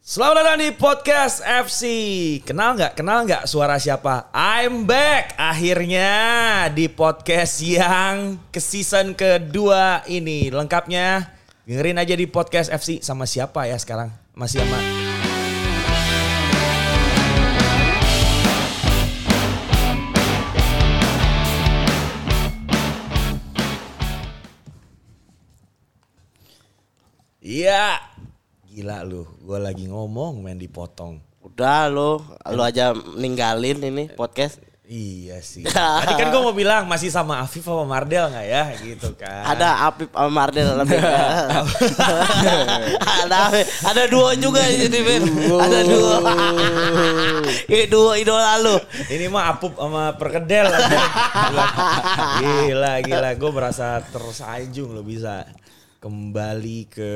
Selamat datang di podcast FC. Kenal nggak? Kenal nggak suara siapa? I'm back akhirnya di podcast yang ke season kedua ini. Lengkapnya dengerin aja di podcast FC sama siapa ya sekarang? Masih sama Iya. Gila lu, gue lagi ngomong main dipotong. Udah lo, lo aja ninggalin ini podcast. Iya sih. Tadi kan gue mau bilang masih sama Afif sama Mardel nggak ya gitu kan. Ada Apip sama Mardel lebih. ada ada dua juga di Vin. Ada dua. Ini dua idola lu. Ini mah Apup sama Perkedel. gila, gila, gila. Gue merasa tersanjung lo bisa kembali ke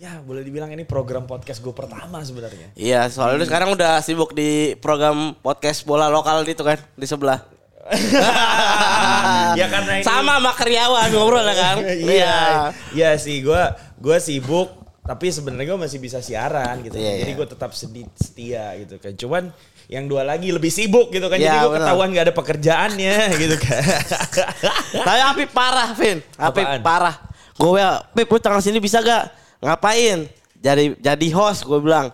ya boleh dibilang ini program podcast gue pertama sebenarnya. Iya, soalnya lu sekarang udah sibuk di program podcast bola lokal itu kan di sebelah. ya karena ini Sama sama karyawan ngobrol ya kan? iya, iya sih gue gue sibuk tapi sebenarnya gue masih bisa siaran gitu. Iya, Jadi iya. gue tetap sedih setia gitu kan. Cuman yang dua lagi lebih sibuk gitu kan. Iya, Jadi gue benar. ketahuan gak ada pekerjaannya gitu kan. Tapi Apip parah, Vin. Apip Apaan? parah. Gue ya, Pip lu tanggal sini bisa gak? Ngapain? Jadi jadi host gue bilang.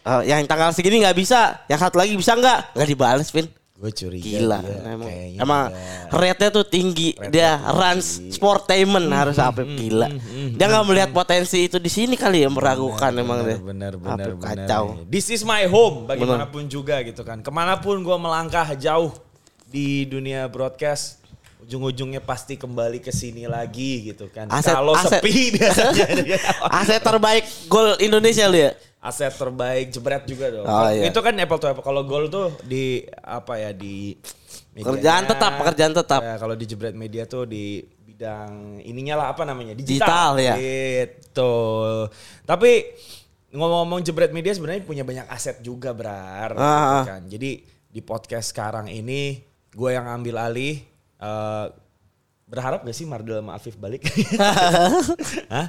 "Eh, yang tanggal segini nggak bisa, yang satu lagi bisa nggak? Nggak dibales, Vin. gue curiga. Gila, dia emang, emang dia- rate-nya tuh tinggi. dia runs sportainment harus Apip gila. Dia nggak melihat potensi itu di sini kali ya meragukan emang deh. bener bener bener kacau. This is my home bagaimanapun juga gitu kan. Ke mana pun gue melangkah jauh di dunia broadcast, ujung-ujungnya pasti kembali ke sini lagi gitu kan. Aset- Kalau aset. sepi biasanya. Aset terbaik gol Indonesia lu ya. aset terbaik jebret juga dong. Oh, iya. Itu kan apple to apple. Kalau gol tuh di apa ya di Pekerjaan medianya. tetap, pekerjaan tetap. Ya, kalau di jebret media tuh di bidang ininya lah apa namanya Digital, digital. ya. Gitu. Tapi ngomong-ngomong jebret media sebenarnya punya banyak aset juga brar. Ah, ah. gitu kan. Jadi di podcast sekarang ini gue yang ambil alih. Eh, berharap gak sih Mardel sama Afif balik? Hah?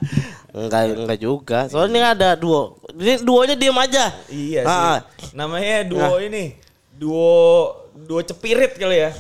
Enggak enggak juga. Soalnya ini ada duo. Ini duonya diem aja. Iya Ah, sih. ah. Namanya duo ini. Duo duo cepirit kali ya.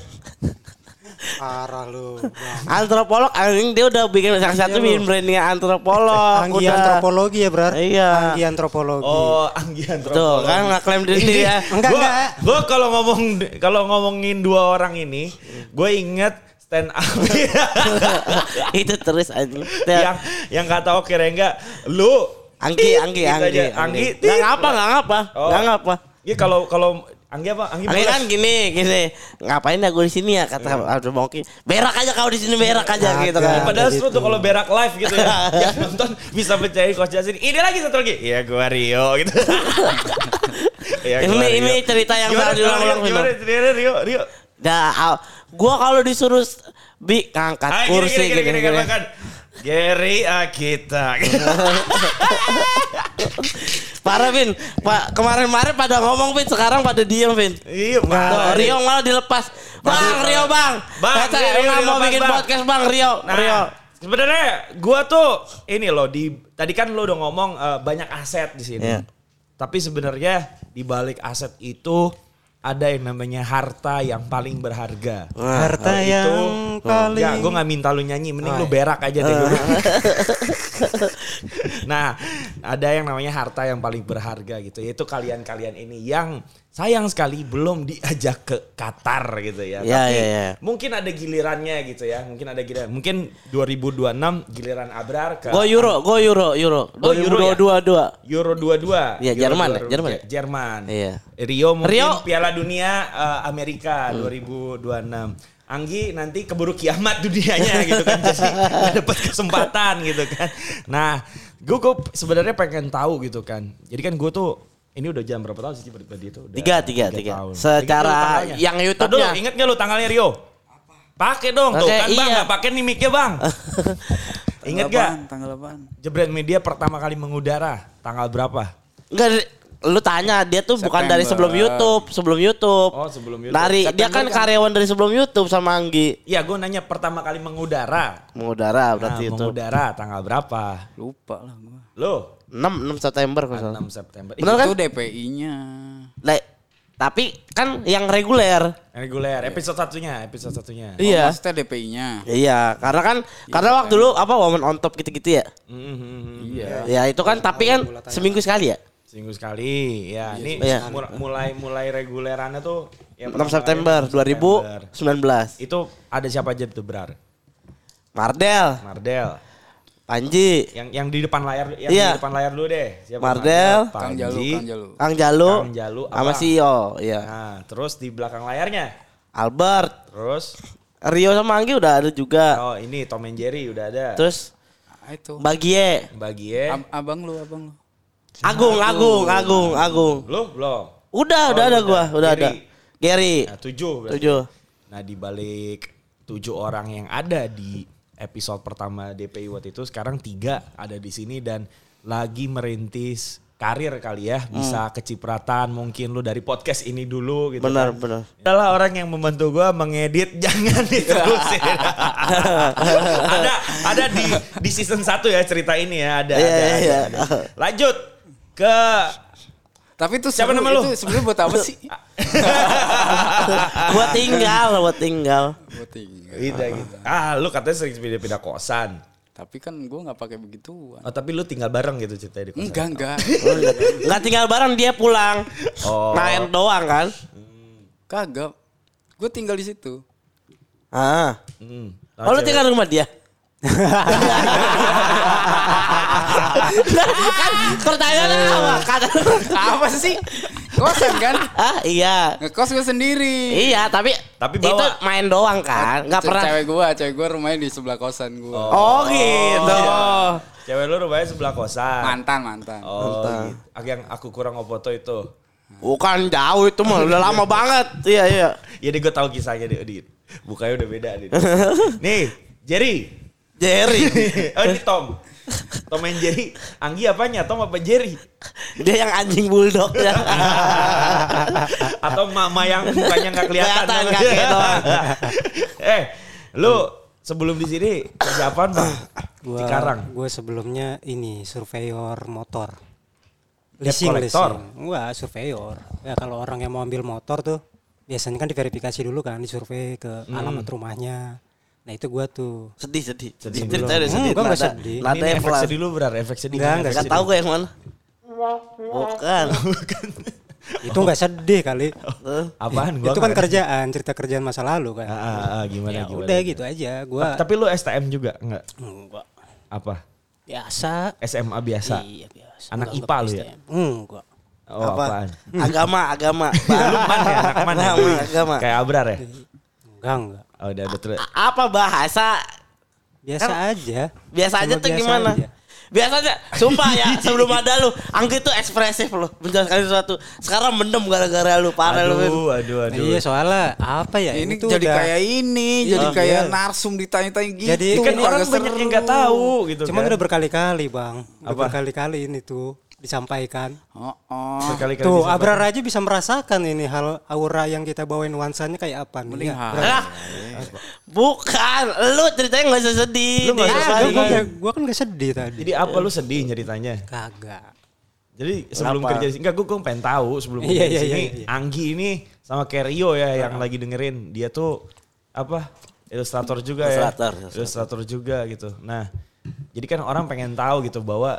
Parah lu. Antropolog anjing dia udah bikin salah satu bikin brandnya antropolog. Anggi udah. antropologi ya, Brar? Iya. Anggi antropologi. Oh, Anggi Tuh antropologi. kan ngeklaim diri Ini, ya. Enggak, gua, enggak. Gua kalau ngomong kalau ngomongin dua orang ini, gue inget stand up Itu terus anjing. yang yang kata oke enggak lu Anggi, Anggi, gitu Anggi. Anggi, Nggak ngapa, nggak ngapa, Oh. nggak ngapa. Iya kalau kalau Anggi apa? Anggi, Anggi kan gini, gini. Ngapain ya gue di sini ya kata Abdul Moki. Berak aja kau di sini berak aja gitu kan. Agak. Padahal Gitu. seru tuh kalau berak live gitu ya. Yang nonton bisa percaya Coach Jasin. Ini lagi satu lagi. Iya gua Rio gitu. Iya, Ini Rio. ini cerita yang Gimana, selalu diulang-ulang Rio? Gimana Rio? Rio. Dah, ah, gua kalau disuruh bi ngangkat Ah, kursi gini, gini, gini, gini, gini. katakan. Gary Akita. Parah Vin, Pak kemarin-kemarin pada ngomong Vin, sekarang pada diem Vin. Iya, Pak. Rio malah dilepas. Bang, Rio bang. Bang, Kata, Rio, Rio mau bikin Bang." podcast bang, Rio. Nah, Rio. sebenarnya gua tuh ini loh di tadi kan lo udah ngomong eh, banyak aset di sini. Iya. Tapi sebenarnya di balik aset itu ada yang namanya harta yang paling berharga. Nah, Harta Kalau yang itu- paling Ya, gue gak minta lu nyanyi, mending lu Oh, iya. berak aja deh. nah, ada yang namanya harta yang paling berharga gitu. Yaitu kalian-kalian ini yang sayang sekali belum diajak ke Qatar gitu ya. Ya, Tapi ya, ya. mungkin ada gilirannya gitu ya. Mungkin ada giliran. Mungkin 2026 giliran Abrar ke Go Euro, go Euro, Euro. Oh, Euro ya? 2022. Euro 22. Iya, Jerman ya? 22. Jerman ya? Jerman. Iya. Rio mungkin Rio. Piala Dunia eh, Amerika 2026. Anggi nanti keburu kiamat dunianya gitu kan. Jadi dapat kesempatan gitu kan. Nah, gue gue sebenarnya pengen tahu gitu kan. Jadi kan gue tuh ini udah jam berapa tahun sih berarti itu? Udah Tiga, tiga, tiga. tahun. Secara tanggalnya? yang YouTube-nya. dulu, Ingat gak lu tanggalnya Rio? Pakai dong tuh kan bang, iya. nggak pakai nih mic-nya bang. Ingat gak? Tanggal apaan? Jebret Media pertama kali mengudara tanggal berapa? Enggak lu tanya dia tuh bukan dari September. sebelum YouTube, sebelum YouTube. Oh, sebelum YouTube. Dari dia kan September kan? karyawan dari sebelum YouTube sama Anggi. Iya, gue nanya pertama kali mengudara. Mengudara Nah, berarti itu. mengudara tanggal berapa? Lupa lah gua. Lo 6 6 September kalau nggak salah. 6 September. Benar kan? Itu DPI-nya. Le- tapi kan yang reguler. Reguler, episode satunya, episode satunya. Iya. Oh, maksudnya DPI-nya. Iya, karena kan karena waktu dulu apa woman on top gitu-gitu ya. Mhm. Iya. Ya itu kan tapi kan seminggu sekali ya. Seminggu sekali. Ya, ini Iya. mul- mulai mulai regulerannya tuh yang 6 pertama September kali 6 September. 2019. Itu ada siapa aja tuh, Brar? Mardel, Mardel. Panji, Yang yang di depan layar yang Iya. di depan layar dulu deh. Siapa? Mardel, Kang Jalu, Panji. Kang Jalu. Kang Jalu, Kang Jalu, sama. Sio, iya. Nah, terus di belakang layarnya. Albert, Terus Rio sama Anggi udah ada juga. oh ini Tom and Jerry udah ada. Terus Ah, itu. Bagie, Bagie. Ab- abang lu, abang lu. Agung, Agung, Agung, Agung. Lu belum? Udah, Oh, udah ada udah. gua, udah ada. Gary. Gary, Nah, tujuh berarti. tujuh. Nah, di balik tujuh orang yang ada di episode pertama DPI waktu itu sekarang tiga ada di sini dan lagi merintis karir kali ya, bisa Hmm. kecipratan mungkin lu dari podcast ini dulu gitu. Benar, kan. benar. Adalah orang yang membantu gua mengedit jangan diterusin. ada ada di di season 1 ya cerita ini ya, ada Iya, ada, iya, ada, iya. ada. Lanjut ke Tapi itu Siapa nama lu? Itu sebenarnya buat apa sih? buat tinggal, buat tinggal. buat tinggal. Gitu, gitu. Ah, lu katanya sering pindah-pindah kosan. Tapi kan gue nggak pakai begituan. Oh, tapi lu tinggal bareng gitu ceritanya di kosan. Enggak, enggak. Nggak tinggal bareng dia pulang. Oh. Main doang kan? Kagak. Gue tinggal di situ. Ah. Hmm. Oh, lu tinggal di rumah dia? kan pertanyaannya apa? Kata apa sih? Kosan kan? ah iya. Ngekos gue sendiri. Iya, tapi Tapi itu bawa- main doang kan? Nggak Ce- pernah. Cewek gue, cewek gue rumahnya di sebelah kosan gue. Oh, gitu. Cewek lu rumahnya sebelah kosan. Mantan, mantan. Oh, Mantan. gitu. Yang aku kurang foto itu. Bukan jauh itu mah udah lama banget. Iya, iya. Ya deh gue tahu kisahnya deh, Dit. Bukanya udah beda, Dit. Nih, Jerry. Jerry. oh, ini Tom. Tom and Jerry. Anggi apanya? Tom apa Jerry? Dia yang anjing bulldog ya. Atau mama yang mukanya nggak kelihatan. Kelihatan doang. eh, lu sebelum di sini kerja apaan, Bang? Gua, Cikarang. Gue sebelumnya ini surveyor motor. Leasing, leasing. Wah, surveyor. Ya kalau orang yang mau ambil motor tuh biasanya kan diverifikasi dulu kan, disurvei ke Hmm. alamat rumahnya. Nah itu gua tuh. Sedih, sedih. Sedih Ceritanya udah Hmm, sedih. gua nggak sedih. Ini yang efek sedih dulu, Brar. Efek sedih. Enggak, enggak Gak tahu gue yang mana. Bukan. itu nggak sedih kali. Apaan? Gua itu kan kerjaan, cerita kerjaan masa lalu kan. Ah, ah, ah, gimana, ya gimana? udah gitu aja. Gua Tapi lu STM juga enggak? enggak Apa? biasa. SMA biasa? Iya biasa. Anak IPA lu ya? Enggak. Oh, Apa? apaan? Agama, agama. Lu man ya, anak man ya? Agama, agama. Kayak Abrar ya? Enggak, enggak. Oh, udah, udah terus. Apa bahasa? Biasa aja. Biasa aja Cuma tuh biasa gimana? aja. Biasa aja. Sumpah ya, sebelum ada lu, Anggi tuh ekspresif loh. Menjelaskan sesuatu. Sekarang mendem gara-gara lu. Parah lu. Win. Aduh, aduh, aduh. Iya soalnya apa ya ini tuh jadi udah- kayak ini, jadi Iya. kayak narsum ditanya-tanya gitu. Jadi kan ini orang banyak yang nggak tahu gitu Cuman kan. udah berkali-kali bang, udah berkali-kali ini tuh disampaikan. Oh, oh. Berkali-kali Tuh disampaikan. Abrar aja bisa merasakan ini hal aura yang kita bawain nuansanya kayak apa nih. Ya. Lah, bukan. Lu ceritanya gak usah sedih. Lu nggak Nih. usah Ah, sedih. gua, gua, gua kan gak sedih tadi. Jadi apa lu sedih ceritanya? Kagak. Jadi sebelum Kenapa? kerja di sini, enggak gue gue pengen tahu sebelum Iya, kerja di iya, sini, iya, iya. Anggi ini sama Kerio ya yang lagi dengerin, dia tuh apa ilustrator juga Ilustrator, ya, ilustrator. ilustrator juga gitu. Nah, jadi kan orang pengen tahu gitu bahwa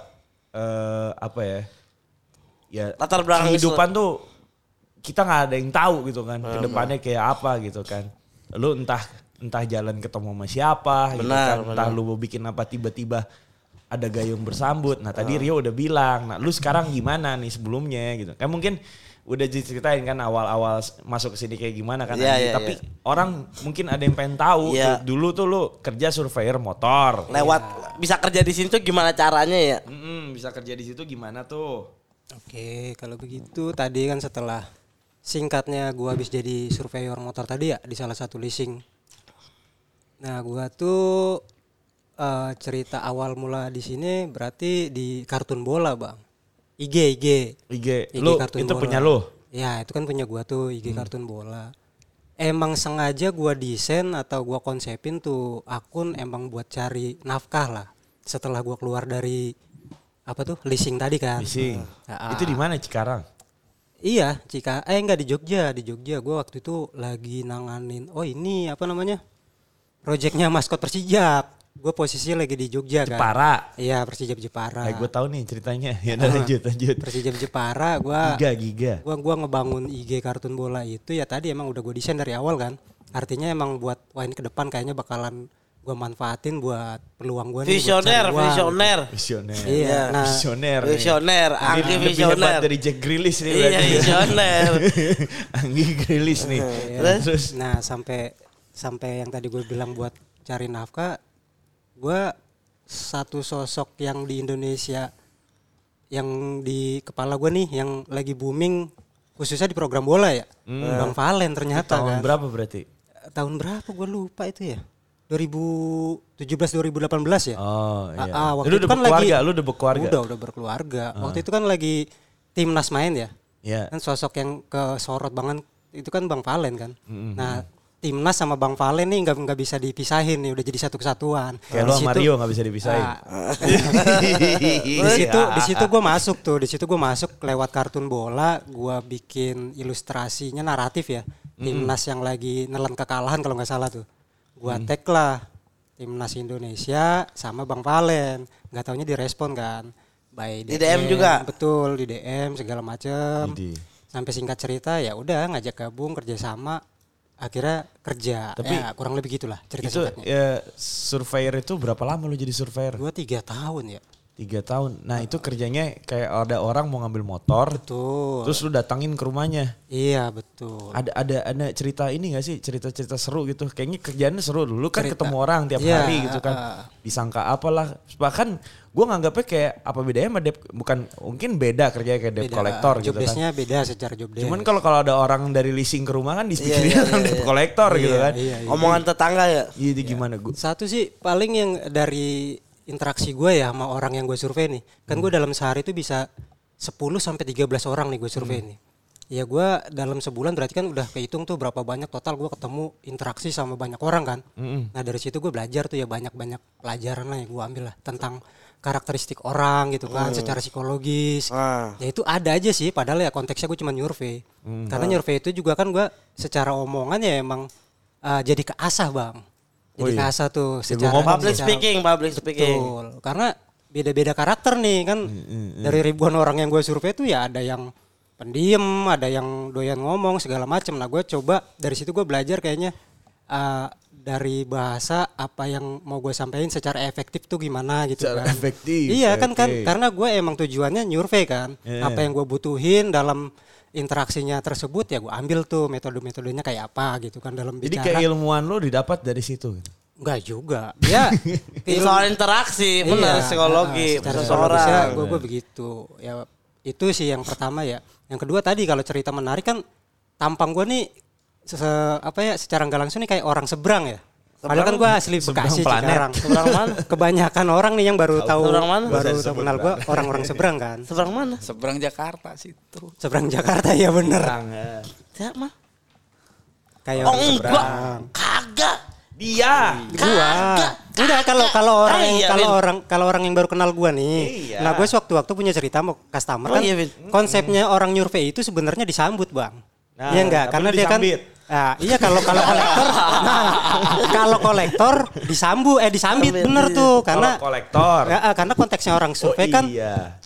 eh, apa ya, ya Latar belakang kehidupan tuh kita nggak ada yang tahu gitu kan, ke depannya kayak apa gitu kan. Lu entah entah jalan ketemu sama siapa, gitu Benar, kan, entah lu mau bikin apa tiba-tiba ada gayung bersambut. Nah tadi Rio udah bilang, nah lu sekarang gimana nih sebelumnya gitu. Kan mungkin udah diceritain kan awal-awal masuk ke sini kayak gimana kan. Andi. iya, Tapi iya. orang mungkin ada yang pengen tahu. Tuh, dulu tuh lu kerja surveyor motor. Lewat bisa kerja di sini tuh gimana caranya ya? Mm-mm, bisa kerja di situ gimana tuh? Oke, kalau begitu tadi kan setelah singkatnya gua habis jadi surveyor motor tadi ya di salah satu leasing. Nah, gua tuh eh, cerita awal mula di sini berarti di kartun bola, Bang. IG, IG. IG, IG lu kartun itu bola. punya lu. Ya, itu kan punya gua tuh IG kartun bola. Emang sengaja gua desain atau gua konsepin tuh akun emang buat cari nafkah lah. Setelah gua keluar dari apa tuh leasing tadi kan. Leasing. Ah, Itu di mana Cikarang? Iya, jika eh enggak di Jogja, di Jogja gue waktu itu lagi nanganin oh ini apa namanya? Proyeknya maskot Persijap. Gue posisinya lagi di Jogja kan. Jepara. Iya, Persijap Jepara. Eh, gue tahu nih ceritanya. Ya udah lanjut lanjut. Persijap Jepara gua Giga giga. gua gua ngebangun IG kartun bola itu ya tadi emang udah gue desain dari awal kan. Artinya emang buat wah ini ke depan kayaknya bakalan gua manfaatin buat peluang gua nih buat Visioner, uang. visioner. Visioner. Iya, nah Visioner. nih. Visioner, Ini Anggi lebih visioner. hebat dari Jack Grealish nih Iya, visioner. Anggi Grealish nih. Terus? Terus Nah sampai sampai yang tadi gue bilang buat cari nafkah, gue satu sosok yang di Indonesia yang di kepala gue nih yang lagi booming khususnya di program bola ya, Bang Valen ternyata tahun kan. berapa berarti? Tahun berapa gue lupa itu ya, 2017 2018 ya. Oh iya. Ah, ah, waktu lu itu udah kan lagi- lu udah berkeluarga. Udah udah berkeluarga. Waktu itu kan lagi timnas main ya. Iya. Kan sosok yang kesorot banget itu kan Bang Valen kan. Nah, timnas sama Bang Valen nih nggak nggak bisa dipisahin nih, udah jadi satu kesatuan. Kayak sama situ- Mario gak bisa dipisahin. Ah, di situ di situ gue masuk tuh, di situ gue masuk lewat kartun bola, gue bikin ilustrasinya naratif ya. Timnas yang lagi nelen kekalahan kalau nggak salah tuh. Gue tag lah timnas Indonesia sama Bang Valen. Nggak taunya direspon kan. By Di DM juga? Betul, di DM segala macem sampai singkat cerita ya udah ngajak gabung kerjasama akhirnya kerja Tapi ya kurang lebih gitulah cerita Itu ya surveyor itu berapa lama lu jadi surveyor? dua tiga tahun ya Tiga tahun. Nah itu kerjanya kayak ada orang mau ngambil motor, betul terus lu datangin ke rumahnya. iya betul Ada ada ada cerita ini gak sih cerita-cerita seru gitu? Kayaknya kerjaannya seru dulu kan Cerita. ketemu orang tiap Iya, hari gitu kan. ah. Disangka apalah. Bahkan gue nganggapnya kayak apa bedanya sama debt bukan mungkin beda kerjanya kayak debt beda collector job gitu kan. desk-nya beda secara job desk Cuman kalau kalau ada orang dari leasing ke rumah kan iya, orang iya, debt collector gitu Iya, kan. iya, iya. Omongan tetangga ya. Jadi gimana gue? satu sih paling yang dari interaksi gue ya sama orang yang gue survei nih kan Hmm. gue dalam sehari itu bisa 10 sampai 13 orang nih gue survei Hmm. nih ya gue dalam sebulan berarti kan udah kehitung tuh berapa banyak total gue ketemu interaksi sama banyak orang kan Hmm. nah dari situ gue belajar tuh ya banyak-banyak pelajaran lah yang gue ambil lah tentang karakteristik orang gitu kan secara psikologis Ah. ya itu ada aja sih padahal ya konteksnya gue cuma nyurvei karena nyurvei itu juga kan gue secara omongan ya emang uh, jadi keasah bang Oh jadi iya. keasah tuh secara Public secara- speaking, public speaking. Betul. Karena beda-beda karakter nih kan. Dari ribuan orang yang gue survei itu ya ada yang pendiam, ada yang doyan ngomong segala macam. Nah, gue coba dari situ gue belajar kayaknya uh, dari bahasa apa yang mau gue sampaikan secara efektif tuh gimana gitu Secara kan. efektif, Iya kan kan oke. karena gue emang tujuannya nyurvei kan. Iya. Apa yang gue butuhin dalam interaksinya tersebut ya gue ambil tuh metode-metodenya kayak apa gitu kan dalam Jadi bicara. keilmuan lu didapat dari situ. gitu. Enggak juga. Ya Soal interaksi, benar Iya, psikologi, ah, secara gue gue begitu. Ya itu sih yang pertama ya. Yang kedua tadi kalau cerita menarik kan tampang gue nih se- apa ya secara nggak langsung nih kayak orang seberang ya. Padahal kan gue asli seberang Bekasi planet. Cikarang. Seberang mana? Kebanyakan orang nih yang baru tahu Seberang mana? baru tahu kenal gue orang-orang seberang kan. Seberang mana? Seberang Jakarta situ. Seberang Jakarta ya bener. Siapa? mah? Kayak Oh enggak, seberang. kagak. Dia. gua Kagak. enggak kalau kalau orang yang iya, kalau Vin. orang kalau orang yang baru kenal gua nih Iya. nah gue sewaktu-waktu punya cerita mau customer Oh, kan iya, konsepnya orang nyurvei itu sebenarnya disambut bang Nah, iya enggak karena dia kan disambit. Ah, iya kalau kalau kolektor nah kalau kolektor disambu eh disambit Sambit, bener iya. tuh karena Kalau kolektor. Ya, karena konteksnya orang survei oh, kan iya.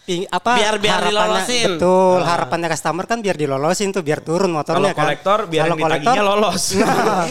ping- apa Biar- biar harapannya- dilolosin. betul harapannya customer kan biar dilolosin tuh biar turun motornya Kalau kolektor, kan biar Kalau ditagihnya lolos. nah,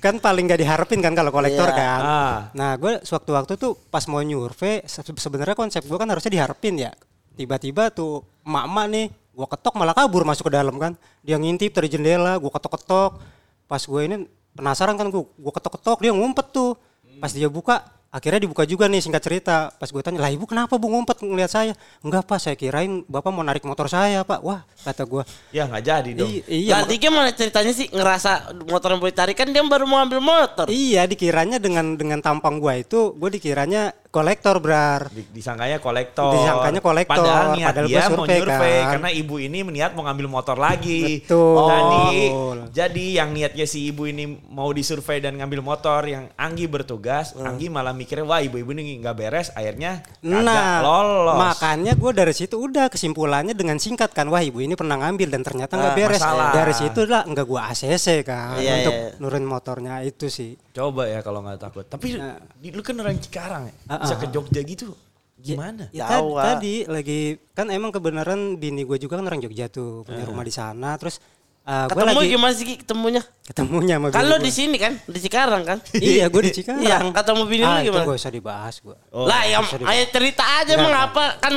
kan paling gak diharapin kan kalau kolektor Iya. kan Ah. nah gue sewaktu-waktu tuh pas mau nyurvei se- sebenarnya konsep gue kan harusnya diharapin ya tiba-tiba tuh emak-emak nih gue ketok malah kabur masuk ke dalam kan. Dia ngintip dari jendela gue ketok-ketok. Pas gue ini penasaran kan gue gue ketok-ketok dia ngumpet tuh. Pas dia buka akhirnya dibuka juga nih singkat cerita pas gue tanya lah ibu kenapa bu ngumpet ngeliat saya enggak pak saya kirain bapak mau narik motor saya pak wah kata gue Ya nggak jadi dong. "I- iya Berarti gimana ceritanya sih ngerasa motor yang boleh tarik kan dia baru mau ambil motor. Iya dikiranya dengan dengan tampang gua itu gue dikiranya kolektor brar. Di- disangkanya kolektor. Disangkanya kolektor, Padahal niat padahal dia mau survei, nyurvei kan. karena ibu ini niat mau ngambil motor lagi. Betul. Jadi, Betul. jadi yang niatnya si ibu ini mau disurvei dan ngambil motor yang Anggi bertugas, Anggi malah mikirnya wah ibu-ibu ini nggak beres, akhirnya kagak Nah, lolos. makanya gue dari situ udah kesimpulannya dengan singkat kan, wah ibu ini pernah ngambil dan ternyata nggak Ah, beres. masalah. Dari situ lah nggak gue ACC kan Iya, untuk iya. nurunin motornya itu sih. Coba ya kalau nggak takut. Tapi Nah. di- lu kan orang Cikarang ya, Ah, bisa ah, ke Jogja gitu. Gimana? Ya, Jauh, tadi, ah. tadi lagi kan emang kebenaran bini gue juga kan orang Jogja tuh punya rumah di sana. Terus uh, gue Ketemu lagi gimana sih Ki, ketemunya? ketemunya sama gua. di sini kan, di Cikarang kan? Iya, gue di Cikarang. Iya, ketemu bini lu ah, itu gimana? gak usah dibahas gue. Oh, lah ya, ayo cerita aja emang apa kan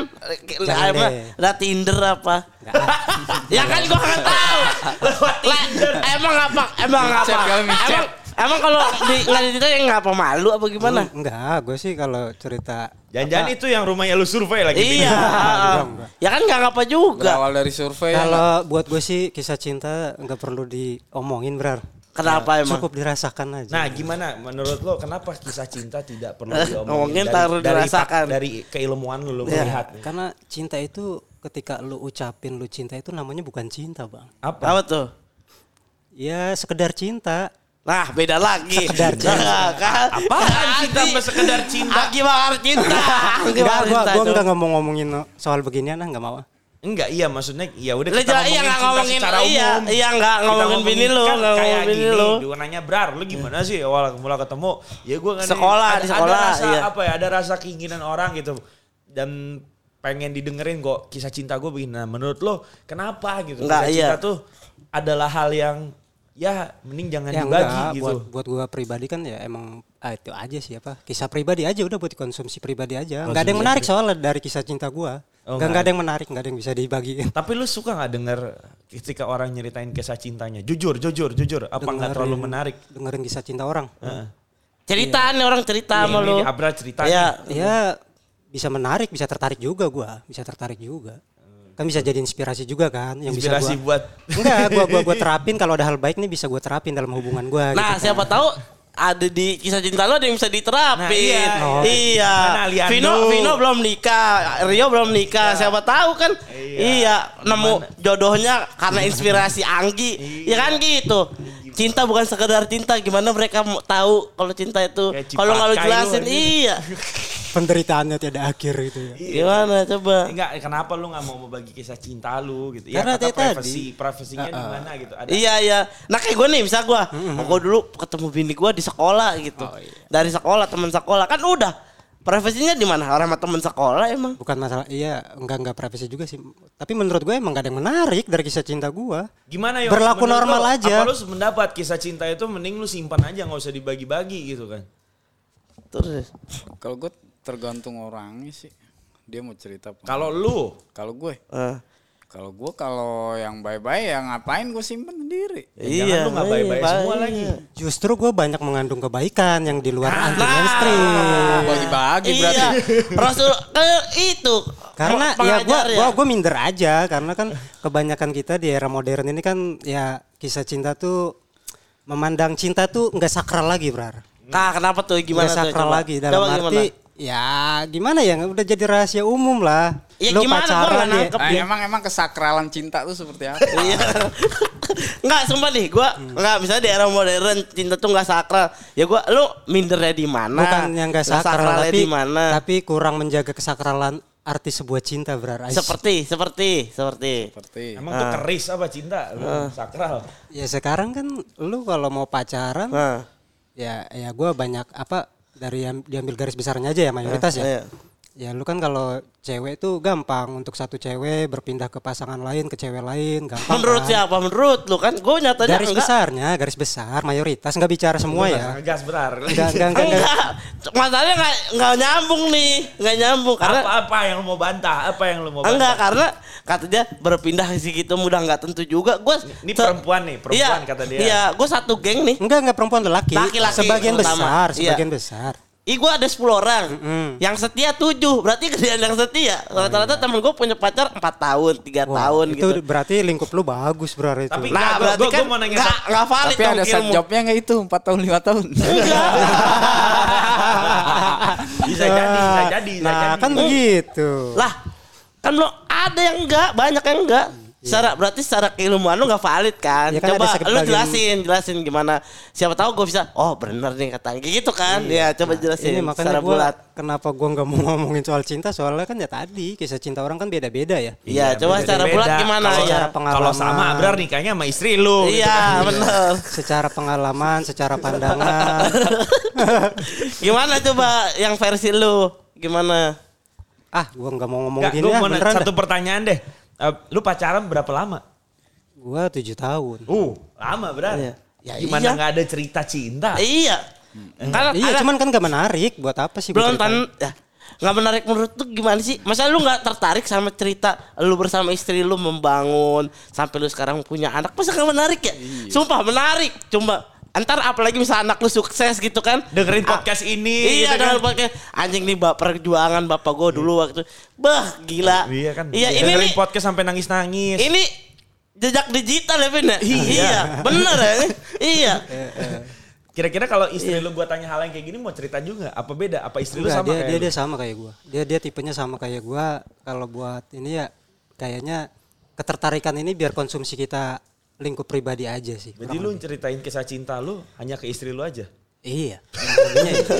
apa, ada Tinder apa? ya kan gua nggak tahu. lah, emang apa? Emang apa? Emang emang kalau di nggak ditanya nggak apa malu apa gimana? Enggak, gue sih kalau cerita Jangan-jangan apa, itu yang rumahnya lu survei lagi. Iya. Ya kan nggak apa juga. Berawal dari survei. ya, Kalau buat gue sih kisah cinta nggak perlu diomongin berar. Kenapa emang? Cukup dirasakan aja. Nah, gimana menurut lo kenapa kisah cinta tidak perlu diomongin? Ngomongin dari, dirasakan. dari keilmuan lu, lu Ya, melihat. karena cinta itu ketika lu ucapin lu cinta itu namanya bukan cinta bang. Apa? Apa tuh? Ya sekedar cinta. Nah, beda lagi. Sekedar cinta. Nah, kan? Apaan cinta sama sekedar cinta? Aki bakar cinta. Enggak, gua cinta gua enggak ngomong ngomongin soal beginian ah, enggak mau. Enggak, iya maksudnya ya udah Lah, kita iya, ngomongin nggak cinta ngomongin- secara umum. iya, iya, nggak Kita ngomongin bini lu, kan kayak ngomongin bini gini, lu. Dia nanya, "Brar, lu gimana sih awal mula ketemu?" Ya gua nggak Sekolah, ada, di sekolah, ada rasa iya. apa ya? Ada rasa keinginan orang gitu. Dan pengen didengerin kok kisah cinta gue begini. Nah, menurut lo kenapa gitu? Nggak, kisah iya. cinta tuh adalah hal yang ya mending jangan Ya dibagi enggak, gitu. buat buat gua pribadi kan ya emang ah, itu aja sih apa kisah pribadi aja udah buat dikonsumsi pribadi aja. Enggak ada yang menarik soalnya dari kisah cinta gua. Oh, enggak nggak enggak ada yang menarik, enggak ada yang bisa dibagiin. Tapi lu suka nggak denger ketika orang nyeritain kisah cintanya? Jujur, jujur, jujur. Apa nggak terlalu Dengerin- menarik? Dengerin kisah cinta orang. Cerita nih orang cerita sama Ini- lu. ini Abra cerita Iya. Ya bisa menarik, bisa tertarik juga gua, bisa tertarik juga. Kan bisa jadi inspirasi juga kan yang inspirasi bisa gua buat Enggak, gua gua gua terapin kalau ada hal baik nih bisa gua terapin dalam hubungan gua Nah, gitu. siapa tahu ada di kisah cinta lo ada yang bisa diterapin. Nah, iya. Oh. Iya. Mana Aliando? Vino Vino belum nikah, Rio belum nikah. Siapa tahu kan? Iya, nemu jodohnya karena inspirasi Anggi. Ya kan gitu. Cinta bukan sekedar cinta, gimana mereka mau tahu kalau cinta itu Kayak kalau nggak lu cipakai jelasin iya. Penderitaannya tiada akhir gitu ya. Gimana coba? Enggak, kenapa lu nggak mau membagi kisah cinta lu gitu? Ya Karena kata tadi- tadi. privasi, privasinya di mana gitu. Ada Iya iya. Nah kayak gue nih, misal gue, gue dulu ketemu bini gue di sekolah gitu. Dari sekolah teman sekolah kan udah. Privasinya di mana? Orang sama teman sekolah emang. Bukan masalah iya, enggak enggak privacy juga sih. Tapi menurut gue emang gak ada yang menarik dari kisah cinta gua. Gimana ya? Berlaku normal aja. Apa lu mendapat kisah cinta itu mending lu simpan aja nggak usah dibagi-bagi gitu kan? Terus. Kalau gue tergantung orangnya sih. Dia mau cerita apa. Kalau lu Kalau gue, eh, kalau gue kalau yang bye-bye ya ngapain gue simpen sendiri. Ya, jangan lu nggak baik-baik iya, semua iya. lagi. Justru gue banyak mengandung kebaikan yang di luar anti Nah. mainstream. Bagi-bagi berarti. Iya. Rasul ke itu. Karena ya gua gua gua minder aja karena kan kebanyakan kita di era modern ini kan ya kisah cinta tuh memandang cinta tuh nggak sakral lagi, Brar. Nah, kenapa tuh gimana Nggak tuh? sakral Coba. lagi dalam Coba arti ya gimana ya udah jadi rahasia umum lah. Ya Lu gimana? Pacaran ya. Nah, emang emang kesakralan cinta tuh seperti apa? Iya. Enggak, sumpah nih, gua enggak misalnya di era modern cinta tuh enggak sakral. Ya gua lu mindernya di mana? Bukan yang nggak sakral sakralnya tapi di mana? tapi kurang menjaga kesakralan arti sebuah cinta, Brar. Ais. Seperti, seperti, seperti. seperti Emang tuh keris apa cinta? Lu Sakral. Ya sekarang kan lu kalau mau pacaran Nah, ya ya gue banyak apa dari yang diambil garis besarnya aja ya mayoritas ya. iya. Ya lu kan kalau cewek itu gampang untuk satu cewek berpindah ke pasangan lain ke cewek lain gampang. menurut kan? siapa? Menurut lu kan gua nyatanya Garis enggak. besarnya, garis besar mayoritas nggak bicara semua ya. Ngegas berar. Enggak enggak enggak. enggak. Enggak. Masalahnya enggak enggak nyambung nih. Enggak nyambung karena Apa-apa yang lu mau bantah? Apa yang lu mau bantah? enggak karena kata dia berpindah segitu mudah enggak tentu juga. Gua Ini perempuan nih, perempuan iya, kata dia. Iya, gua satu geng nih. Enggak enggak perempuan lelaki. Laki-laki sebagian terutama. besar, Iya. sebagian besar. Ih gue ada 10 orang Mm-mm. Yang setia 7 Berarti gedean yang setia Rata-rata temen gue punya pacar 4 tahun 3 Wah, tahun itu gitu berarti lingkup lu bagus berarti itu. Tapi- Nah Nggak, berarti gua- kan gua mau nanya satu- nggak valid Tapi ada set jobnya nggak itu 4 tahun 5 tahun. Enggak Bisa jadi, bisa jadi, bisa Nah, jadi. kan begitu. Lah Kan belum ada yang enggak Banyak yang enggak Secara berarti secara keilmuan lu nggak valid kan? Ya kan coba lu jelasin, jelasin gimana. Siapa tahu gue bisa. Oh bener nih kata Anggi gitu kan? Ya coba jelasin Ini secara makanya bulat. gua kenapa gua nggak mau ngomongin soal cinta soalnya kan ya tadi kisah cinta orang kan beda-beda ya. Iya, coba secara beda-beda. bulat gimana Kalau ya? secara pengalaman. Kalau sama Abrar nikahnya sama istri lu. gitu. Iya bener. Secara pengalaman, secara pandangan. Gimana coba yang versi lu? Gimana? ah, gua nggak mau ngomong Nggak, gini lu ya, mau satu dah. pertanyaan deh. Eh, lu pacaran berapa lama? Gua tujuh tahun. Uh, lama berarti. Iya. Ya Gimana iya. nggak ada cerita cinta? Iya. Karena Iya, ada- cuman kan gak menarik. Buat apa sih? belum tan ya nggak menarik menurut tuh gimana sih masa lu nggak tertarik sama cerita lu bersama istri lu membangun sampai lu sekarang punya anak masa nggak menarik ya sumpah menarik cuma antar apalagi misal anak lu sukses gitu kan Dengerin Ah, podcast ini. iya gitu kan. podcast anjing nih bap perjuangan bapak gue dulu waktu bah gila Iya kan. iya ini Dengerin nih podcast sampai nangis-nangis. ini jejak digital ya Vin ya iya bener ya iya Kira-kira kalau istri lu gua tanya hal yang kayak gini mau cerita juga? Apa beda? Apa istri lu Enggak, sama dia, kayak dia, lu? dia sama kayak gua. Dia dia tipenya sama kayak gua. Kalau buat ini ya kayaknya ketertarikan ini biar konsumsi kita lingkup pribadi aja sih. Jadi lu ceritain kisah cinta lu hanya ke istri lu aja? Iya. Jadinya itu.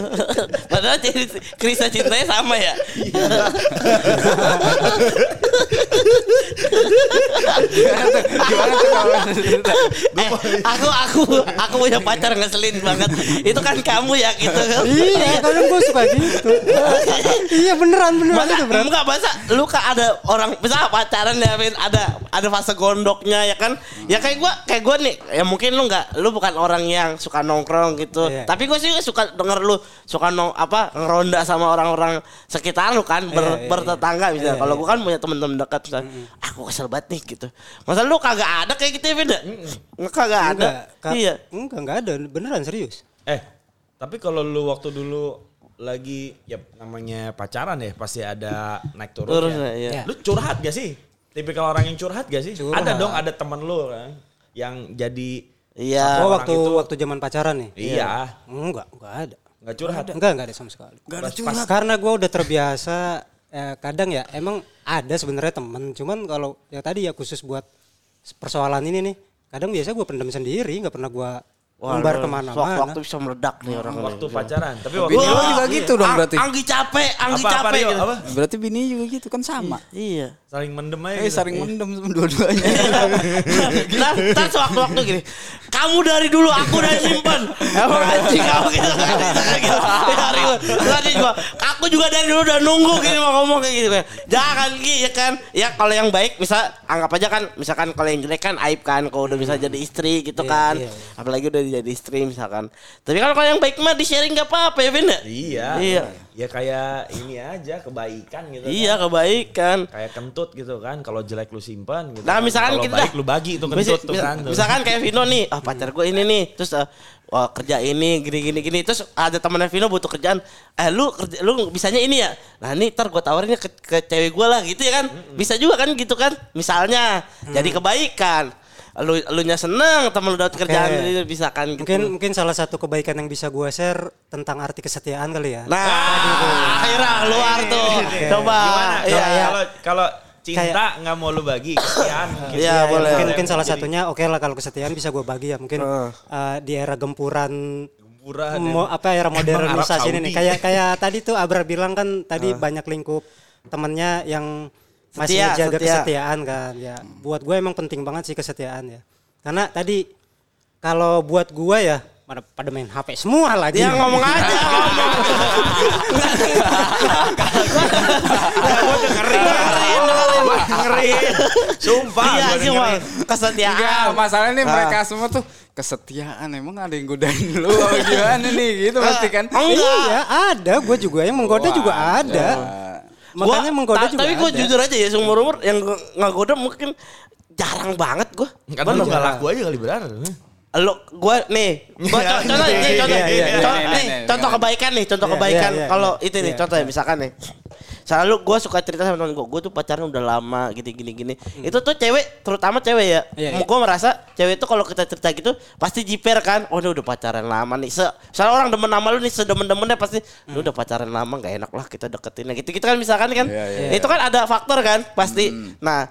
padahal cerita- kisah cintanya sama ya Gimana tuh kalau Eh, aku aku aku punya pacar ngeselin banget. Itu kan kamu ya gitu iya, kadang gua suka gitu. iya beneran beneran Masa itu beneran. enggak masa lu kan ada orang bisa pacaran ya Vin ada ada fase gondoknya ya kan ya kayak gua kayak gua nih ya mungkin lu nggak lu bukan orang yang suka nongkrong gitu Iya. tapi gua sih suka denger lu suka nong apa ngeronda sama orang-orang sekitar lu kan ber, Iya, iya, bertetangga misalnya Iya, kalau iya. gua kan punya temen-temen dekat misalnya aku kesel banget nih gitu masa lu kagak ada kayak gitu ya Vin ya? Nggak, kagak ada Enggak, Kak. iya Enggak, enggak ada. Beneran serius. Eh, tapi kalau lu waktu dulu lagi ya namanya pacaran ya pasti ada naik turun Turun, ya. iya. Ya. Lu curhat gak sih? Tipikal orang yang curhat gak sih? Curhat. Ada dong ada temen lu kan yang jadi iya Oh, orang waktu itu- waktu zaman pacaran nih. iya, Enggak, enggak ada. nggak curhat. Enggak, enggak ada sama sekali. Gak ada Pas- curhat. Karena gue udah terbiasa eh, kadang ya emang ada sebenarnya temen. Cuman kalau yang tadi ya khusus buat persoalan ini nih kadang biasa gue pendem sendiri nggak pernah gue umbar Wah, ke mana-mana Waktu bisa meledak nih orang Waktu ini. pacaran. Tapi Bini waktu lu juga gitu dong berarti. Anggi capek, Anggi apa, apa, capek. Gitu. apa? Berarti bini juga gitu kan sama. Iya. Saling mendem aja. Eh gitu. saling mendem sama dua-duanya. Nah, ntar sewaktu-waktu gini. Kamu dari dulu aku udah simpen. Emang anjing kamu gitu kan. Gitu. Tadi gua, aku juga dari dulu udah nunggu gini mau ngomong kayak gitu. Jangan gitu ya kan. Ya kalau yang baik misal anggap aja kan misalkan kalau yang jelek kan aib kan kalau udah bisa jadi istri gitu Iya, kan. iya, Apalagi udah jadi istri misalkan. Tapi kalau yang baik mah di sharing gak apa-apa ya Vin ya? Iya. Iya. Ya kayak ini aja kebaikan gitu. Iya kan. kebaikan. Kayak kentut gitu kan. Kalau jelek lu simpan gitu. Nah kan. misalkan Kalau kita baik lu bagi itu kentut Mis- tuh kan. tuh. Misalkan kayak Vino nih, ah pacar gue ini nih, terus eh, wah kerja ini gini gini gini, terus ada temennya Vino butuh kerjaan, eh lu kerja, lu bisanya ini ya, nah ini ntar gue tawarinnya ke, ke cewek gue lah gitu ya kan, bisa juga kan gitu kan, misalnya jadi kebaikan, lu lu nya seneng temen lu dapat kerjaan ini bisa kan gitu. mungkin mungkin salah satu kebaikan yang bisa gue share tentang arti kesetiaan kali ya. Nah, akhirnya keluar tuh, coba, Gimana? iya, Kalau- iya. Kalau kalau cinta nggak mau lu bagi, kesian mungkin. Iya, Ya, boleh. mungkin mungkin salah Jadi satunya oke lah kalau kesetiaan bisa gue bagi ya. Mungkin Heeh. eh, di era gempuran gempuran mo- apa era modernisasi ini nih. Kayak kayak tadi tuh Abra bilang kan tadi banyak lingkup temennya yang masih Setia, menjaga setia. kesetiaan kan ya buat gue emang penting banget sih kesetiaan ya karena tadi kalau buat gue ya pada pada main HP semua lagi Dia ngomong aja, ngomong. Dengerin, dengerin. Sumpah, Iya dengerin. kesetiaan. Enggak, masalahnya nih Ah. mereka semua tuh kesetiaan emang ada yang godain lu gimana nih gitu pasti kan. Enggak. iya ada gue juga yang menggoda juga ada makanya Gua- menggoda ta- juga Tapi gue jujur aja ya seumur umur yang nggak goda mungkin jarang banget gue. Karena lu nggak laku aja kali benar. Lu gua nih, gua Iya, co- contoh iya, nih, iya, contoh, iya, iya, contoh- iya, nih, iya, contoh iya. kebaikan nih, contoh Iya, kebaikan. iya, iya, Kalau iya. itu nih, Iya, contoh ya misalkan nih. Selalu gue suka cerita sama temen gue, gue tuh pacaran udah lama gini gini gini. Itu tuh cewek, terutama cewek ya. Hmm. Iya, iya. Gue merasa cewek itu kalau kita cerita gitu pasti jiper kan. Oh udah pacaran lama nih. Se Misalnya orang demen sama lu nih, sedemen-demennya pasti Hmm. lu udah pacaran lama nggak enak lah kita deketin. Nah, gitu-gitu kan misalkan kan. Iya, iya. Itu kan ada faktor kan pasti. Nah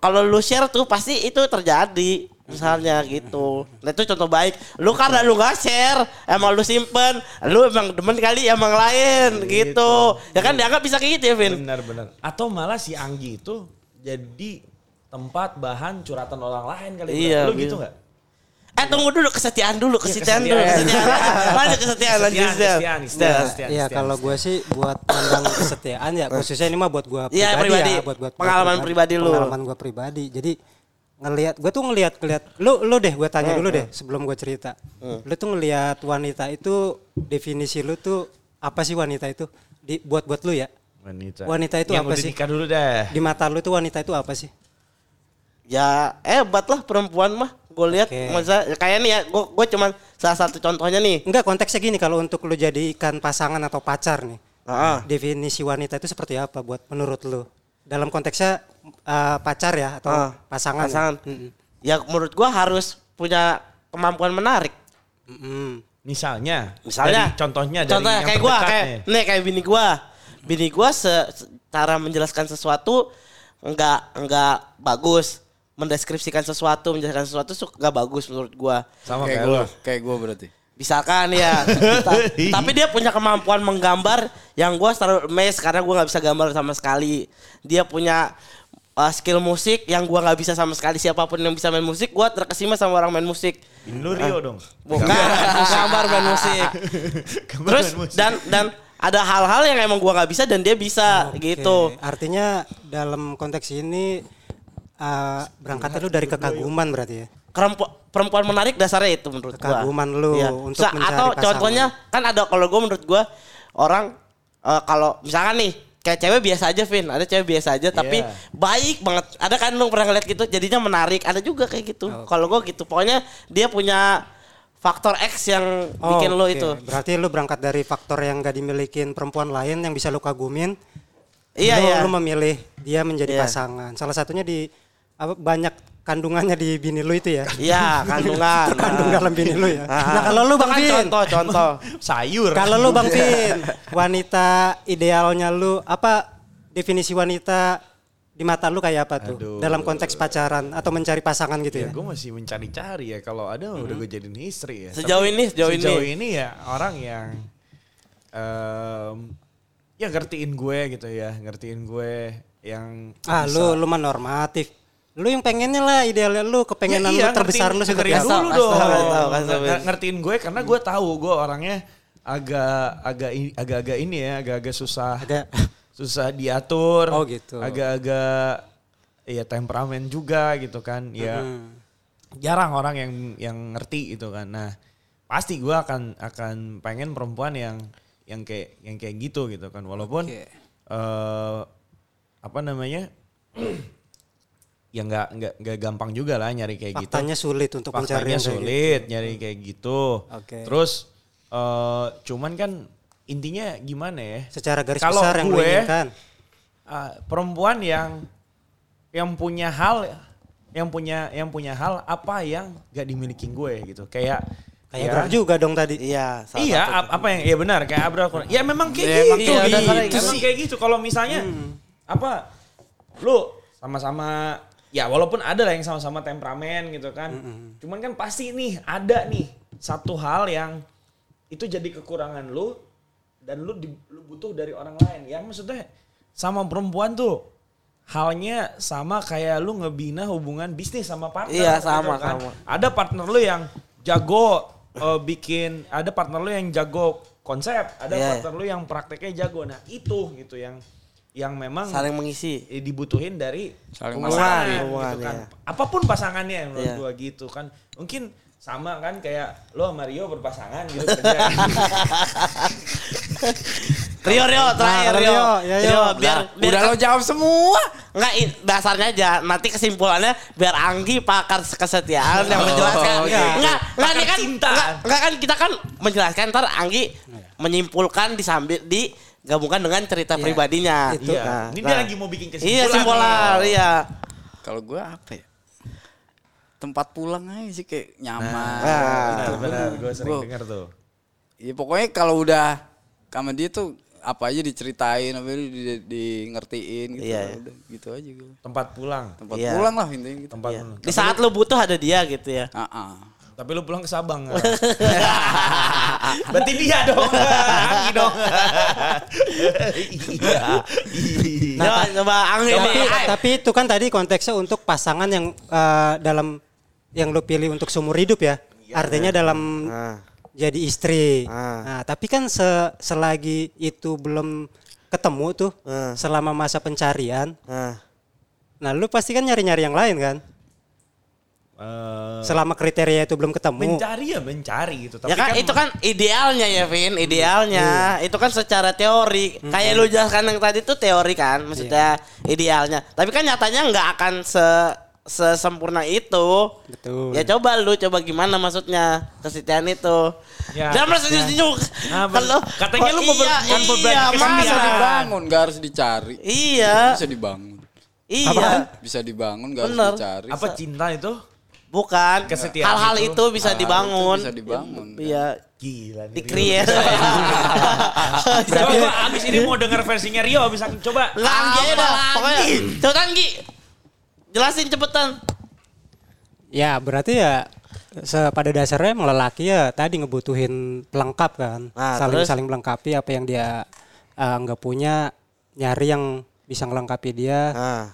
kalau lu share tuh pasti itu terjadi misalnya gitu. Nah itu contoh baik. Lu karena lu gak share, emang lu simpen, lu emang demen kali emang lain gitu. Ya kan dianggap bisa kayak gitu ya Vin. Benar-benar. Atau malah si Anggi itu jadi tempat bahan curhatan orang lain kali. Iya, Lu gitu. gitu nggak? Eh tunggu dulu kesetiaan dulu, kesetiaan dulu, kesetiaan. kesetiaan. Lanjut kesetiaan, lanjut Kesetiaan, kesetiaan. kesetiaan, kesetiaan, Kesetiaan. kesetiaan, Iya kesetiaan. kalau gue sih buat tentang kesetiaan ya khususnya ini mah buat gue pribadi, Iya, pribadi. ya buat buat gua Pengalaman pribadi lu. pengalaman gue pribadi jadi ngelihat gue tuh ngelihat ngelihat lu lu deh gue tanya Hmm, dulu deh sebelum gue cerita lu tuh ngelihat wanita itu definisi lu tuh apa sih wanita itu di buat buat lu ya Wanita. Wanita itu Yang apa sih? dulu deh. di mata lu tuh wanita itu apa sih Ya hebat lah perempuan mah. Gue lihat Oke. masa kayak nih ya, gue gue cuman salah satu contohnya nih. enggak konteksnya gini kalau untuk lu jadikan pasangan atau pacar nih Ah. definisi wanita itu seperti apa buat menurut lu dalam konteksnya eh, pacar ya atau Ah, pasangan pasangan. Mm-mm. Ya menurut gua harus punya kemampuan menarik. Mm-mm. Misalnya, Misalnya, dari contohnya dari contohnya yang kayak gua, kayak nih. nih kayak bini gua. Bini gua se, se- cara menjelaskan sesuatu enggak enggak bagus. Mendeskripsikan sesuatu, menjelaskan sesuatu su- enggak bagus menurut gua. sama kayak kayak gue, lu. kayak gue berarti. Misalkan ya, ta- tapi dia punya kemampuan menggambar yang gua selalu mes karena gua nggak bisa gambar sama sekali. Dia punya uh, skill musik yang gua nggak bisa sama sekali. Siapa pun yang bisa main musik, gua terkesima sama orang main musik. Lu Rio dong. Bukan gambar main musik. Gambar Terus main musik. dan dan ada hal-hal yang emang gua nggak bisa dan dia bisa Oke, gitu. Artinya dalam konteks ini uh, berangkatnya lu dari kekaguman berarti ya. Perempuan, perempuan menarik dasarnya itu menurut gua. Kekaguman lu untuk Sa- mencari atau pasangan. contohnya kan ada kalau gua menurut gua orang eh, kalau misalkan nih kayak cewek biasa aja Vin, ada cewek biasa aja tapi Iya. baik banget. Ada kan lu pernah ngeliat gitu jadinya menarik, ada juga kayak gitu. Kalau gua gitu pokoknya dia punya faktor X yang bikin lo oke. itu. Berarti lu berangkat dari faktor yang gak dimilikin perempuan lain yang bisa lu kagumin. Iya lu, iya. lu memilih dia menjadi Iya. pasangan. Salah satunya di apa banyak kandungannya di bini lu itu ya. Iya, kandungan. Terkandung Nah. dalam bini lu ya. Ah. Nah, kalau lu Bang kan Vin. contoh contoh. Sayur. Kalau lu Bang Vin, wanita idealnya lu apa definisi wanita di mata lu kayak apa tuh? Aduh. Dalam konteks pacaran atau mencari pasangan gitu Ya, ya? gue masih mencari-cari ya. Kalau ada udah gue jadiin istri ya. Sejauh Tapi ini, sejauh sejauh ini. ini ya orang yang em, ya ngertiin gue gitu ya, ngertiin gue yang Ah, bisa- lu lu mah normatif. Lu yang pengennya lah idealnya lu kepengenan Ya, iya, lu terbesar ngertiin- lu seperti ngertiin apa? dulu Kasih dong. tahu, kasih tahu, kasih tahu. Nge- Ngertiin gue karena gue tahu gue orangnya agak agak i- agak-agak ini ya, agak-agak susah. Agak- susah diatur. Oh, gitu. Agak-agak ya temperamen juga gitu kan. Ya Hmm. jarang orang yang yang ngerti gitu kan. Nah, pasti gue akan akan pengen perempuan yang yang kayak yang kayak gitu gitu kan. Walaupun Oke. eh apa namanya? ya nggak nggak nggak gampang juga lah nyari kayak gitu. Faktanya sulit untuk mencari Faktanya kayak sulit nyari kayak gitu. Oke. Terus eh cuman kan intinya gimana ya? gitu. Secara garis Kalau besar yang gue, inginkan. ah, perempuan yang yang punya hal yang punya yang punya hal apa yang gak dimiliki gue gitu. Kayak Kayak ya, Abrar juga dong tadi. Iya, salah Iya, satu. ap- apa yang iya benar kayak Abra kurang. Ya memang kayak Ya, gitu. iya, gitu. gitu sih. kayak gitu. Kalau misalnya apa lu sama-sama ya walaupun ada lah yang sama-sama temperamen gitu kan. Cuman kan pasti nih ada nih satu hal yang itu jadi kekurangan lu dan lu di- lu butuh dari orang lain. Yang maksudnya sama perempuan tuh halnya sama kayak lu ngebina hubungan bisnis sama partner. Iya, gitu sama, kan. sama. Ada partner lu yang jago eh, bikin, ada partner lu yang jago konsep, ada Iya, partner lu yang prakteknya jago. Nah itu gitu yang yang memang saling mengisi. eh, dibutuhin dari Saling pasangan melengkapi. gitu kan. iya. Apa pun pasangannya menurut Iya. gua gitu kan. Mungkin sama kan kayak lo sama Rio berpasangan gitu kerja. Rio Rio terakhir Nah, Rio. Rio, ya, Rio, Rio. biar biar Udah lo jawab semua. Enggak, dasarnya aja. Nanti kesimpulannya biar Anggi pakar kesetiaan yang menjelaskan. Oh, Enggak, nih kan. cinta. Enggak, enggak kan kita kan menjelaskan ntar Anggi menyimpulkan disambil di gabungkan dengan cerita pribadinya. Itu. Iya. Nah, Ini nah. dia lagi mau bikin kesimpulan. Iya, simpulan, iya. Kalau gue apa ya? Tempat pulang aja sih kayak nyaman. Nah, Benar, benar. Gue sering Gua- dengar tuh. Ya pokoknya kalau udah sama dia tuh apa aja diceritain, apa aja di, di, di ngertiin gitu. Iya, iya. Udah, gitu aja gue. Tempat pulang. Tempat Iya. pulang lah intinya gitu. Tempat Iya. pulang. Di saat lu butuh ada dia gitu ya. Ah, ah. Tapi lu pulang ke Sabang. nggak? Berarti dia dong. Anggi dong. iya. Iya. Coba, coba Anggi tapi, tapi itu kan tadi konteksnya untuk pasangan yang eh, dalam yang lu pilih untuk seumur hidup ya. Artinya dalam Ah. jadi istri. Ah. Nah, tapi kan se- selagi itu belum ketemu tuh Ah. selama masa pencarian, Nah, nah lu pasti kan nyari-nyari yang lain kan? Eh, Selama kriteria itu belum ketemu. mencari ya mencari gitu. Tapi ya kan, itu kan idealnya ya Vin, idealnya. Itu kan secara teori. Kayak lu jelaskan yang tadi tuh teori kan, maksudnya idealnya. Tapi kan nyatanya nggak akan se sesempurna itu. Betul. Ya coba lu coba gimana maksudnya kesetiaan itu. Ya, Jangan merasa senyum Nah, Kalau katanya lu mau ber- iya, mau berbagi iya. Bisa dibangun, gak harus dicari. Iya, Bisa dibangun. iya. Bisa dibangun, gak Bener. harus dicari. apa cinta itu? Bukan. Kesetiaan Hal-hal itu. itu bisa Hal-hal dibangun. itu bisa dibangun, kan. Iya. Gila nih. Di create. Coba abis ini mau denger versinya Rio bisa coba. Enggak, Anggi aja dah. Pokoknya, lagi? cepetan Anggi. Jelasin cepetan. Ya berarti ya pada dasarnya emang lelaki ya tadi ngebutuhin pelengkap kan, Nah, saling terus? saling melengkapi apa yang dia eh, nggak punya, nyari yang bisa ngelengkapi dia. Nah,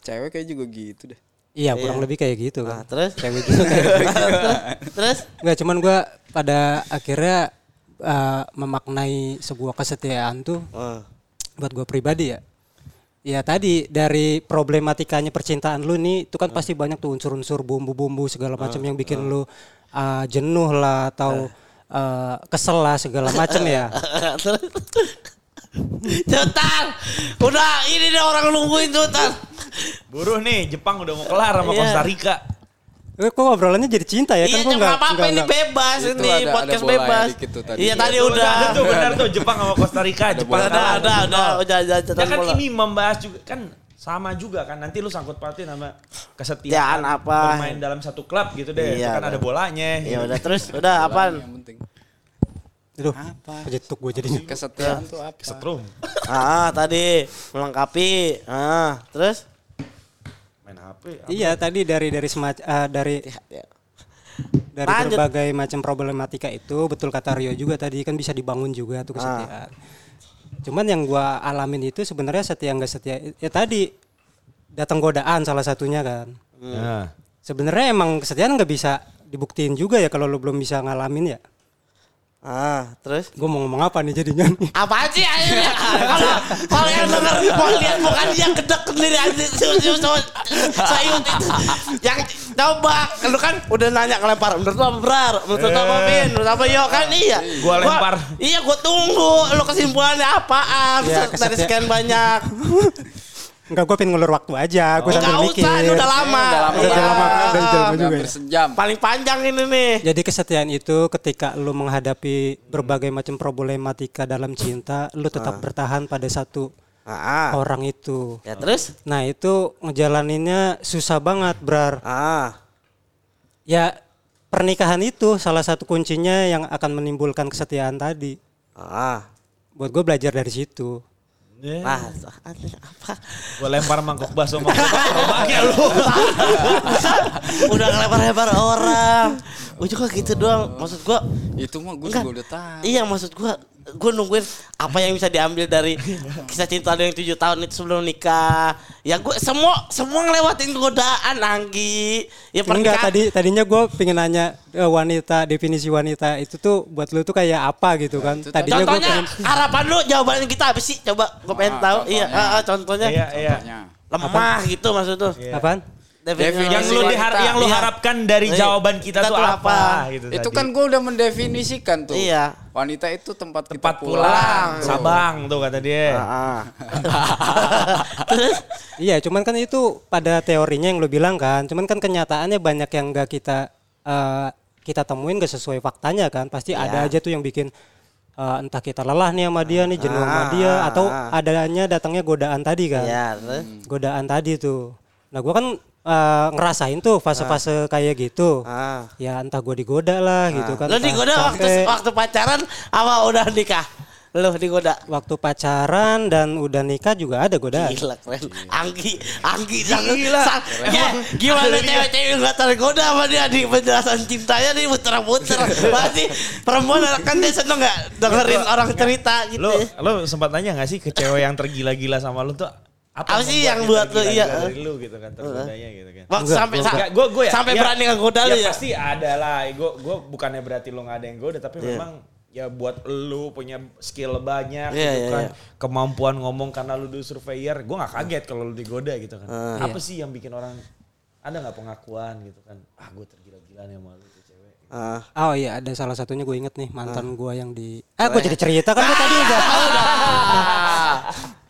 Cewek kayak juga gitu deh. Iya kurang lebih kayak gitu nah kan. terus? Cewek juga kayak gitu. terus? Nggak cuman gua pada akhirnya eh, memaknai sebuah kesetiaan tuh Oh. buat gue pribadi ya. Ya tadi dari problematikanya percintaan lu nih itu kan pasti banyak tuh unsur-unsur bumbu-bumbu segala macam yang bikin lu uh, jenuh lah atau uh, kesel lah segala macam ya. Cepetan. Udah ini deh orang nungguin cepetan. Buruh nih, Jepang udah mau kelar sama Iya. Costa Rica. Eh, kok obrolannya jadi cinta ya Iya, kan gua nggak nggak apa-apa ini bebas Itu ini ada- podcast ada bebas. tuh tadi. Iya tadi Tuh, udah. Ada tuh benar tuh Jepang sama Costa Rica. Jepang Ada ada 7-0. ada udah udah Ya kan bola. ini membahas juga kan sama juga kan nanti lu sangkut pautin sama kesetiaan apa? bermain dalam satu klub gitu deh. Iya, itu kan ada bolanya. Ya udah terus udah apaan? Yang penting. Aduh, Apa? kejetuk gue jadinya. Kesetiaan tuh apa? Setrum. Ah, tadi melengkapi. Ah, terus? Main HP. Iya tadi dari dari semac- eh, dari Ya. dari Lanjut. berbagai macam problematika itu betul kata Rio juga tadi kan bisa dibangun juga tuh kesetiaan. Cuman yang gua alamin itu sebenarnya setia nggak setia ya tadi datang godaan salah satunya kan. Nah. Sebenarnya emang kesetiaan nggak bisa dibuktiin juga ya kalau lu belum bisa ngalamin ya. Ah, terus? Gue mau ngomong apa nih jadinya nih? Apa sih akhirnya? Kalau kalau yang denger mau lihat muka dia kedek sendiri aja sayut itu. Yang coba lu kan udah nanya ngelempar menurut lu apa berar? Menurut lu apa Vin? Menurut apa yo kan iya. Gua lempar. iya gua tunggu lu kesimpulannya apaan Ya, dari sekian banyak. Enggak gue pengen ngelur waktu aja. Gue Enggak sambil mikir. usah, ini udah lama. Udah lama Iya. Udah lama, udah lama juga ya. sejam. Paling panjang ini nih. Jadi kesetiaan itu ketika lu menghadapi berbagai macam problematika dalam cinta, lu tetap bertahan pada satu Ah, ah. orang itu. Ya terus? Nah itu ngejalaninnya susah banget, Brar. Ah. Ya pernikahan itu salah satu kuncinya yang akan menimbulkan kesetiaan tadi. Ah. Buat gue belajar dari situ. Eh, Ah, apa? Gua lempar mangkok bakso mangkok lu. Udah ngelempar-lempar orang. Gue juga gitu doang. Maksud gua Itu mah gue juga udah tahu. Iya maksud gua gue nungguin apa yang bisa diambil dari kisah cinta lu yang tujuh tahun itu sebelum nikah. Ya gue semua semua ngelewatin godaan Anggi. Ya Enggak pernikahan. tadi tadinya gue pengen nanya eh, wanita definisi wanita itu tuh buat lu tuh kayak apa gitu kan? itu Tadinya gue Contohnya pengen harapan lu jawaban kita apa sih? Coba gue pengen Ah, tahu. contohnya. Iya, ah, ah, contohnya Iya, iya. Contohnya. lemah gitu maksud tuh. Iya. apaan? Definisi yang lu wanita. dihar- yang lu Iya. harapkan dari Iya. jawaban kita, Kita tuh apa, apa? gitu Itu tadi. kan gue udah mendefinisikan tuh. Iya. Wanita itu tempat, tempat kita pulang, pulang. Sabang tuh kata dia. Ah. Iya, cuman kan itu pada teorinya yang lu bilang kan. Cuman kan kenyataannya banyak yang gak kita eh, kita temuin gak sesuai faktanya kan. Pasti ada aja tuh yang bikin eh, entah kita lelah nih sama dia nih, jenuh sama dia atau adanya datangnya godaan tadi kan. Iya, terus? Godaan tadi tuh. Nah, gua kan eh, ngerasain tuh fase-fase kayak gitu. Ah. Ya entah gua digoda lah gitu kan. Lu entah digoda waktu sampai- waktu pacaran apa udah nikah? Lu digoda. waktu pacaran dan udah nikah juga ada godaan. Gila keren. Anggi, Anggi Gila. ya, gimana cewek-cewek gak tergoda sama dia di penjelasan cintanya nih muter-muter. Pasti perempuan kan dia seneng gak dengerin orang cerita gitu. Lu lu sempat nanya gak sih ke cewek yang tergila-gila sama lu tuh apa, Apa sih yang buat lu, tergila-gila iya. dari lu gitu kan tergodanya gitu kan. Waktu sampai sa- Enggak, gua, gua ya, sampai ya, berani ngegoda lu ya. pasti ada lah. Gue gue bukannya berarti lu nggak ada yang goda, tapi Iya. memang ya buat lu punya skill banyak Iya, gitu iya, kan, iya. kemampuan ngomong karena lu dulu surveyor, gue nggak kaget kalau lu digoda gitu kan. Ah. Apa sih yang bikin orang ada nggak pengakuan gitu kan? Ah gue tergila-gila nih sama lu tuh cewek. Ah. Oh iya ada salah satunya gue inget nih mantan gue yang di Ah gue jadi cerita kan gue tadi udah